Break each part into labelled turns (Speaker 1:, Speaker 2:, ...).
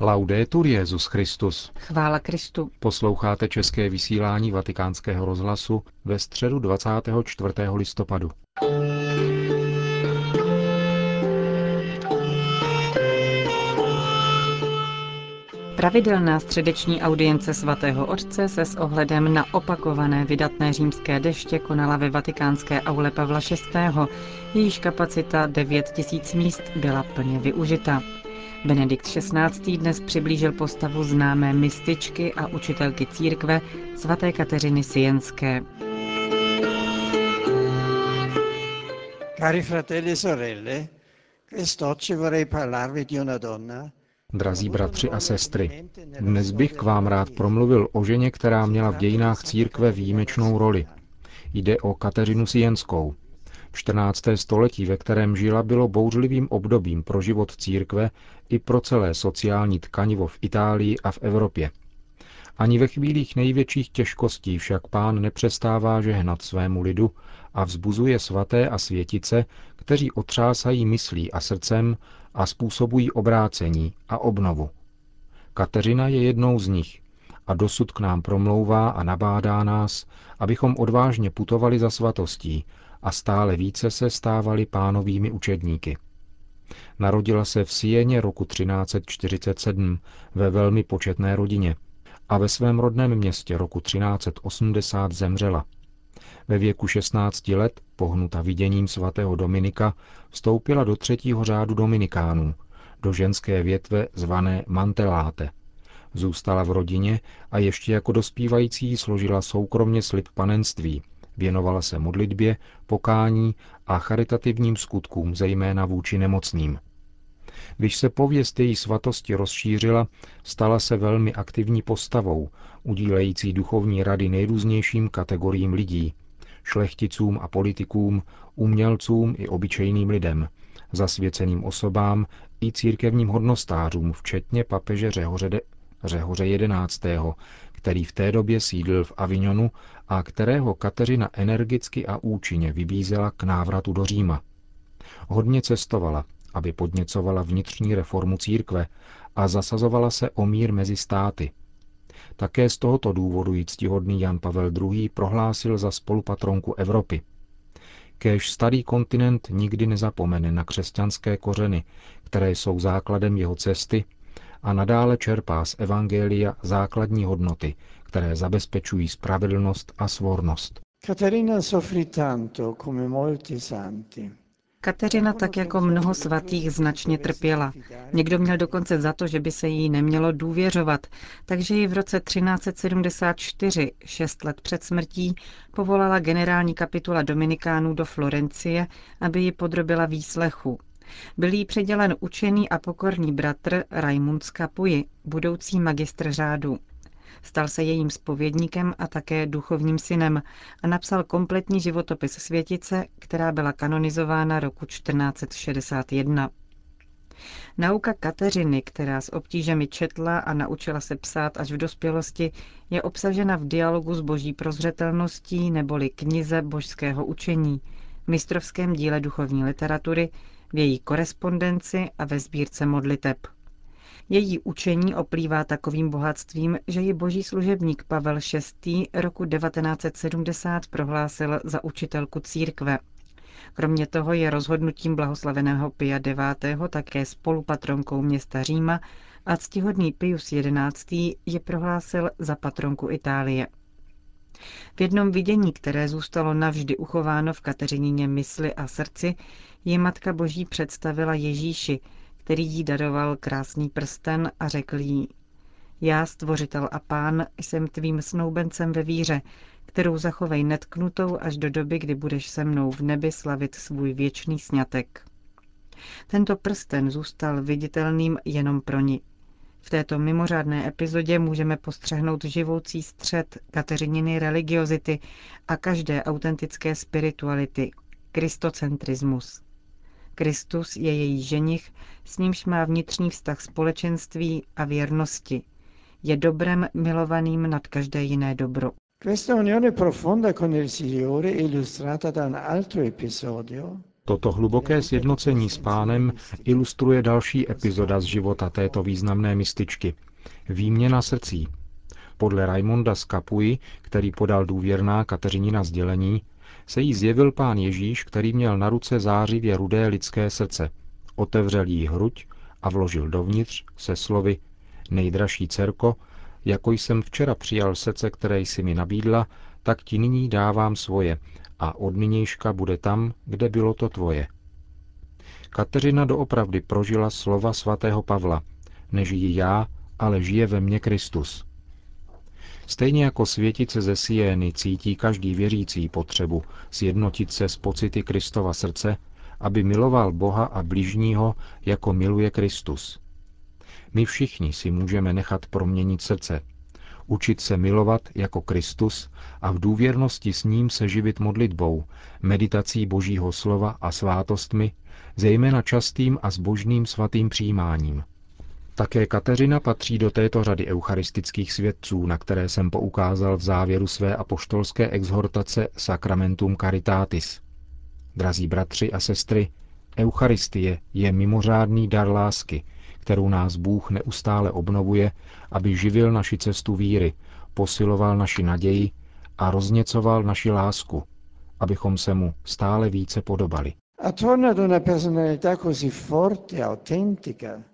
Speaker 1: Laudetur Jezus Christus.
Speaker 2: Chvála Kristu.
Speaker 1: Posloucháte české vysílání Vatikánského rozhlasu ve středu 24. listopadu.
Speaker 2: Pravidelná středeční audience svatého otce se s ohledem na opakované vydatné římské deště konala ve vatikánské aule Pavla VI. Jejíž kapacita 9000 míst byla plně využita. Benedikt XVI. dnes přiblížil postavu známé mističky a učitelky církve svaté Kateřiny Sienské.
Speaker 3: Cari fratelli e sorelle, quest'oggi vorrei parlarvi di una donna
Speaker 1: Drazí bratři a sestry, dnes bych k vám rád promluvil o ženě, která měla v dějinách církve výjimečnou roli. Jde o Kateřinu Sienskou. 14. století, ve kterém žila, bylo bouřlivým obdobím pro život církve i pro celé sociální tkanivo v Itálii a v Evropě. Ani ve chvílích největších těžkostí však pán nepřestává žehnat svému lidu a vzbuzuje svaté a světice, kteří otřásají myslí a srdcem a způsobují obrácení a obnovu. Kateřina je jednou z nich a dosud k nám promlouvá a nabádá nás, abychom odvážně putovali za svatostí a stále více se stávali pánovými učedníky. Narodila se v Sieně roku 1347 ve velmi početné rodině a ve svém rodném městě roku 1380 zemřela. Ve věku 16 let, pohnuta viděním svatého Dominika, vstoupila do třetího řádu Dominikánů, do ženské větve zvané Manteláte. Zůstala v rodině a ještě jako dospívající složila soukromně slib panenství, Věnovala se modlitbě, pokání a charitativním skutkům, zejména vůči nemocným. Když se pověst její svatosti rozšířila, stala se velmi aktivní postavou, udílející duchovní rady nejrůznějším kategoriím lidí, šlechticům a politikům, umělcům i obyčejným lidem, zasvěceným osobám i církevním hodnostářům, včetně papeže Řehoře, Řehoře 11., který v té době sídlil v Avignonu a kterého Kateřina energicky a účinně vybízela k návratu do Říma. Hodně cestovala, aby podněcovala vnitřní reformu církve a zasazovala se o mír mezi státy. Také z tohoto důvodu ji ctihodný Jan Pavel II. prohlásil za spolupatronku Evropy. Kéž starý kontinent nikdy nezapomene na křesťanské kořeny, které jsou základem jeho cesty a nadále čerpá z Evangelia základní hodnoty, které zabezpečují spravedlnost a svornost.
Speaker 3: Katerina soffrì tanto come molti santi.
Speaker 2: Kateřina tak jako mnoho svatých značně trpěla. Někdo měl dokonce za to, že by se jí nemělo důvěřovat, takže ji v roce 1374, šest let před smrtí, povolala generální kapitula Dominikánů do Florencie, aby ji podrobila výslechu. Byl jí předělen učený a pokorný bratr Raimund Skapuji, budoucí magistr řádu. Stal se jejím spovědníkem a také duchovním synem a napsal kompletní životopis světice, která byla kanonizována roku 1461. Nauka Kateřiny, která s obtížemi četla a naučila se psát až v dospělosti, je obsažena v dialogu s boží prozřetelností neboli knize božského učení, mistrovském díle duchovní literatury, v její korespondenci a ve sbírce modliteb. Její učení oplývá takovým bohatstvím, že ji boží služebník Pavel VI. roku 1970 prohlásil za učitelku církve. Kromě toho je rozhodnutím blahoslaveného Pia IX. také spolupatronkou města Říma a ctihodný Pius XI. je prohlásil za patronku Itálie. V jednom vidění, které zůstalo navždy uchováno v Kateřiниně mysli a srdci, je Matka Boží představila Ježíši, který jí daroval krásný prsten a řekl jí, já, stvořitel a pán, jsem tvým snoubencem ve víře, kterou zachovej netknutou až do doby, kdy budeš se mnou v nebi slavit svůj věčný sňatek. Tento prsten zůstal viditelným jenom pro ní. V této mimořádné epizodě můžeme postřehnout živoucí střed Kateřininy religiozity a každé autentické spirituality, kristocentrismus. Kristus je její ženich, s nímž má vnitřní vztah společenství a věrnosti. Je dobrem milovaným nad každé jiné dobro.
Speaker 3: Questa unione profonda con il Signore illustrata da un altro episodio
Speaker 1: Toto hluboké sjednocení s pánem ilustruje další epizoda z života této významné mističky. Výměna srdcí. Podle Raimonda z Kapuji, který podal důvěrná Kateřinina sdělení, se jí zjevil pán Ježíš, který měl na ruce zářivě rudé lidské srdce. Otevřel jí hruď a vložil dovnitř se slovy Nejdražší dcerko, jako jsem včera přijal srdce, které jsi mi nabídla, tak ti nyní dávám svoje a od nynějška bude tam, kde bylo to tvoje. Kateřina doopravdy prožila slova svatého Pavla. Nežijí já, ale žije ve mně Kristus. Stejně jako světice ze Siény cítí každý věřící potřebu sjednotit se s pocity Kristova srdce, aby miloval Boha a bližního, jako miluje Kristus. My všichni si můžeme nechat proměnit srdce, učit se milovat jako Kristus a v důvěrnosti s ním se živit modlitbou, meditací Božího slova a svátostmi, zejména častým a zbožným svatým přijímáním. Také Kateřina patří do této řady eucharistických svědců, na které jsem poukázal v závěru své apoštolské exhortace Sacramentum Caritatis. Drazí bratři a sestry, Eucharistie je mimořádný dar lásky, kterou nás Bůh neustále obnovuje, aby živil naši cestu víry, posiloval naši naději a rozněcoval naši lásku, abychom se mu stále více podobali.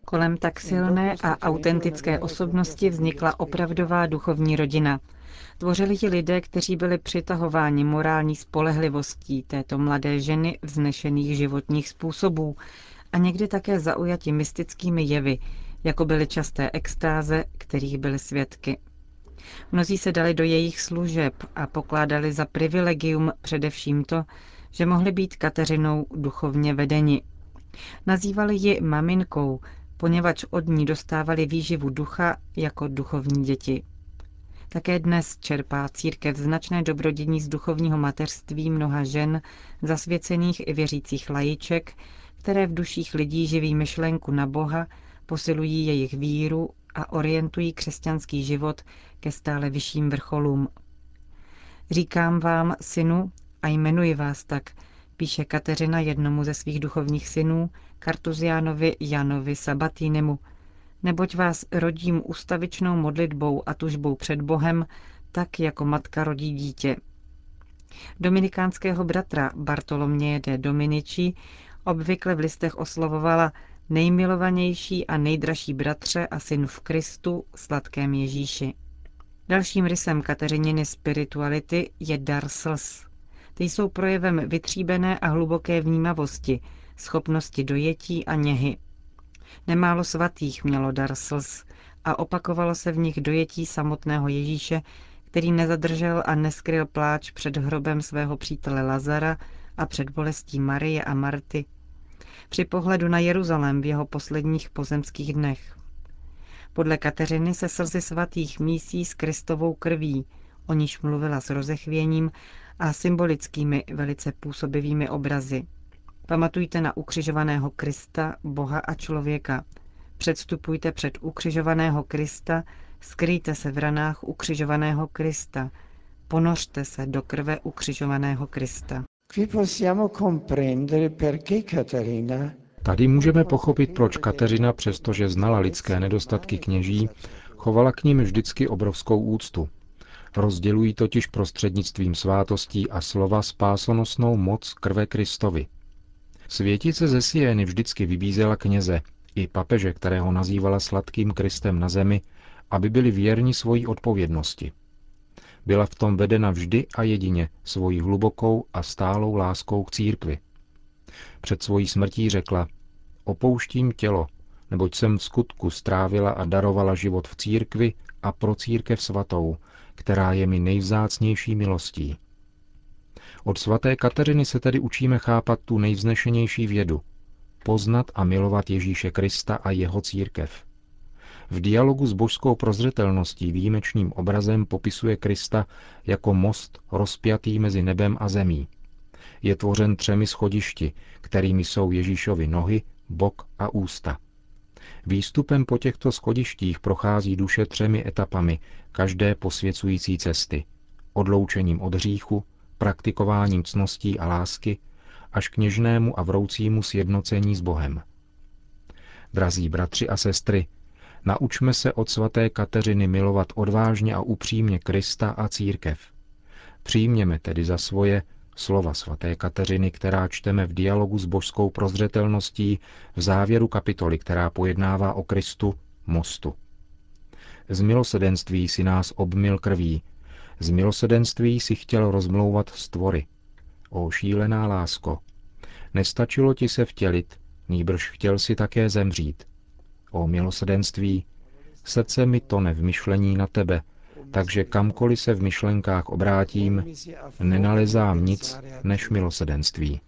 Speaker 2: Kolem tak silné a autentické osobnosti vznikla opravdová duchovní rodina. Tvořili ji lidé, kteří byli přitahováni morální spolehlivostí této mladé ženy vznešených životních způsobů a někdy také zaujati mystickými jevy, jako byly časté extáze, kterých byly svědky. Mnozí se dali do jejich služeb a pokládali za privilegium především to, že mohli být Kateřinou duchovně vedeni. Nazývali ji maminkou, poněvadž od ní dostávali výživu ducha jako duchovní děti. Také dnes čerpá církev značné dobrodění z duchovního mateřství mnoha žen, zasvěcených i věřících lajiček, které v duších lidí živí myšlenku na Boha, posilují jejich víru a orientují křesťanský život ke stále vyšším vrcholům. Říkám vám, synu, a jmenuji vás tak, píše Kateřina jednomu ze svých duchovních synů, Kartuziánovi Janovi Sabatínemu, neboť vás rodím ustavičnou modlitbou a tužbou před Bohem, tak jako matka rodí dítě. Dominikánského bratra Bartoloměje de Dominici obvykle v listech oslovovala nejmilovanější a nejdražší bratře a syn v Kristu, sladkém Ježíši. Dalším rysem Kateřininy spirituality je dar slz. Ty jsou projevem vytříbené a hluboké vnímavosti, schopnosti dojetí a něhy. Nemálo svatých mělo dar slz a opakovalo se v nich dojetí samotného Ježíše, který nezadržel a neskryl pláč před hrobem svého přítele Lazara a před bolestí Marie a Marty, při pohledu na Jeruzalém v jeho posledních pozemských dnech. Podle Kateřiny se slzy svatých mísí s Kristovou krví, o níž mluvila s rozechvěním a symbolickými velice působivými obrazy. Pamatujte na ukřižovaného Krista, Boha a člověka. Předstupujte před ukřižovaného Krista, skrýjte se v ranách ukřižovaného Krista, ponořte se do krve ukřižovaného Krista.
Speaker 1: Tady můžeme pochopit, proč Kateřina, přestože znala lidské nedostatky kněží, chovala k ním vždycky obrovskou úctu. Rozdělují totiž prostřednictvím svátostí a slova spásonosnou moc krve Kristovi. Světice ze Sieny vždycky vybízela kněze, i papeže, kterého nazývala sladkým Kristem na zemi, aby byli věrni svojí odpovědnosti. Byla v tom vedena vždy a jedině svojí hlubokou a stálou láskou k církvi. Před svojí smrtí řekla, opouštím tělo, neboť jsem v skutku strávila a darovala život v církvi a pro církev svatou, která je mi nejvzácnější milostí. Od svaté Kateřiny se tedy učíme chápat tu nejvznešenější vědu, poznat a milovat Ježíše Krista a jeho církev. V dialogu s božskou prozřetelností výjimečným obrazem popisuje Krista jako most rozpjatý mezi nebem a zemí. Je tvořen třemi schodišti, kterými jsou Ježíšovi nohy, bok a ústa. Výstupem po těchto schodištích prochází duše třemi etapami, každé posvěcující cesty. Odloučením od hříchu, praktikováním cností a lásky až k něžnému a vroucímu sjednocení s Bohem. Drazí bratři a sestry, naučme se od svaté Kateřiny milovat odvážně a upřímně Krista a církev. Přijměme tedy za svoje slova svaté Kateřiny, která čteme v dialogu s božskou prozřetelností v závěru kapitoly, která pojednává o Kristu, mostu. Z milosedenství si nás obmil krví, z milosedenství si chtěl rozmlouvat stvory. O šílená lásko, nestačilo ti se vtělit, nýbrž chtěl si také zemřít. O milosedenství, srdce mi tone v myšlení na tebe, takže kamkoliv se v myšlenkách obrátím, nenalezám nic než milosedenství.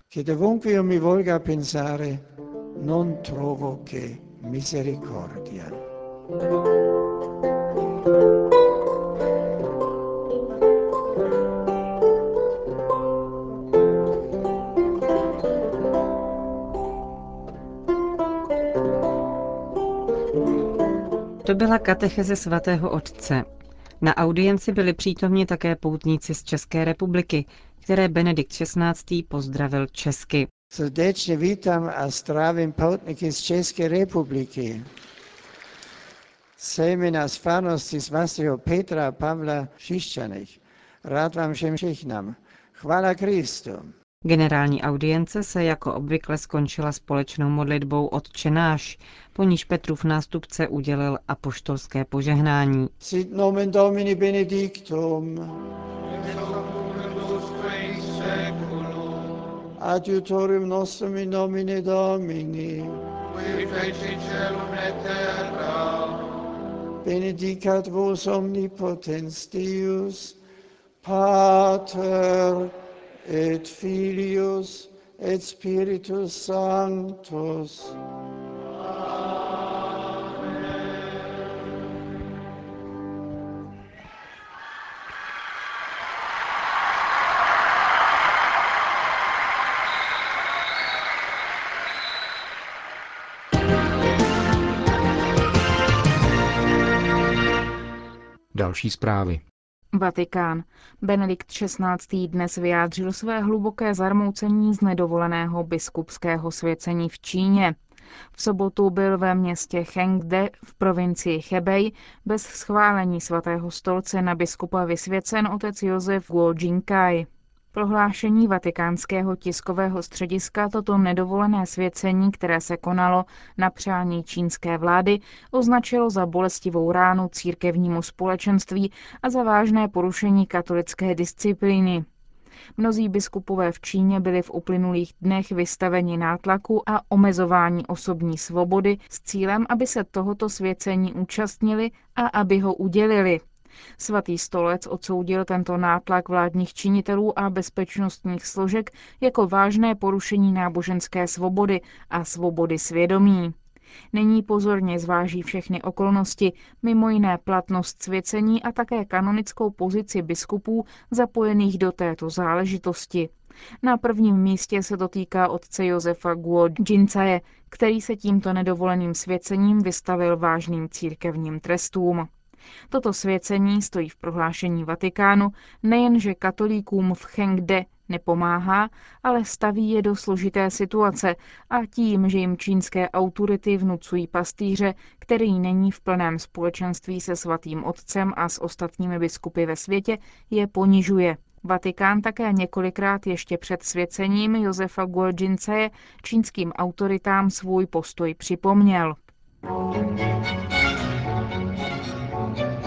Speaker 1: che misericordia.
Speaker 2: To byla katecheze svatého otce. Na audienci byli přítomni také poutníci z České republiky, které Benedikt XVI. pozdravil česky.
Speaker 3: Srdečně vítám a zdravím poutníky z České republiky. Sejmena z svatého Petra a Pavla Šišťaných. Rád vám všem všechnám. Chvála Kristu.
Speaker 2: Generální audience se jako obvykle skončila společnou modlitbou od náš, po níž Petrův nástupce udělil apoštolské požehnání.
Speaker 3: Sit nomen Domini benedictum. Adiutorium nostrum in nomine Domini. Benedicat vos omnipotens Deus, Pater et Filius et Spiritus Sanctus.
Speaker 1: Další zprávy.
Speaker 4: Vatikán. Benedikt XVI. dnes vyjádřil své hluboké zarmoucení z nedovoleného biskupského svěcení v Číně. V sobotu byl ve městě Chengde v provincii Hebei bez schválení svatého stolce na biskupa vysvěcen otec Josef Guo Jinkai. Prohlášení vatikánského tiskového střediska toto nedovolené svěcení, které se konalo na přání čínské vlády, označilo za bolestivou ránu církevnímu společenství a za vážné porušení katolické disciplíny. Mnozí biskupové v Číně byli v uplynulých dnech vystaveni nátlaku a omezování osobní svobody s cílem, aby se tohoto svěcení účastnili a aby ho udělili. Svatý stolec odsoudil tento nátlak vládních činitelů a bezpečnostních složek jako vážné porušení náboženské svobody a svobody svědomí. Nyní pozorně zváží všechny okolnosti, mimo jiné platnost svěcení a také kanonickou pozici biskupů zapojených do této záležitosti. Na prvním místě se to týká otce Josefa Guo který se tímto nedovoleným svěcením vystavil vážným církevním trestům. Toto svěcení stojí v prohlášení Vatikánu nejenže katolíkům v Chengde nepomáhá, ale staví je do složité situace a tím, že jim čínské autority vnucují pastýře, který není v plném společenství se svatým otcem a s ostatními biskupy ve světě, je ponižuje. Vatikán také několikrát ještě před svěcením Josefa Guoljince čínským autoritám svůj postoj připomněl.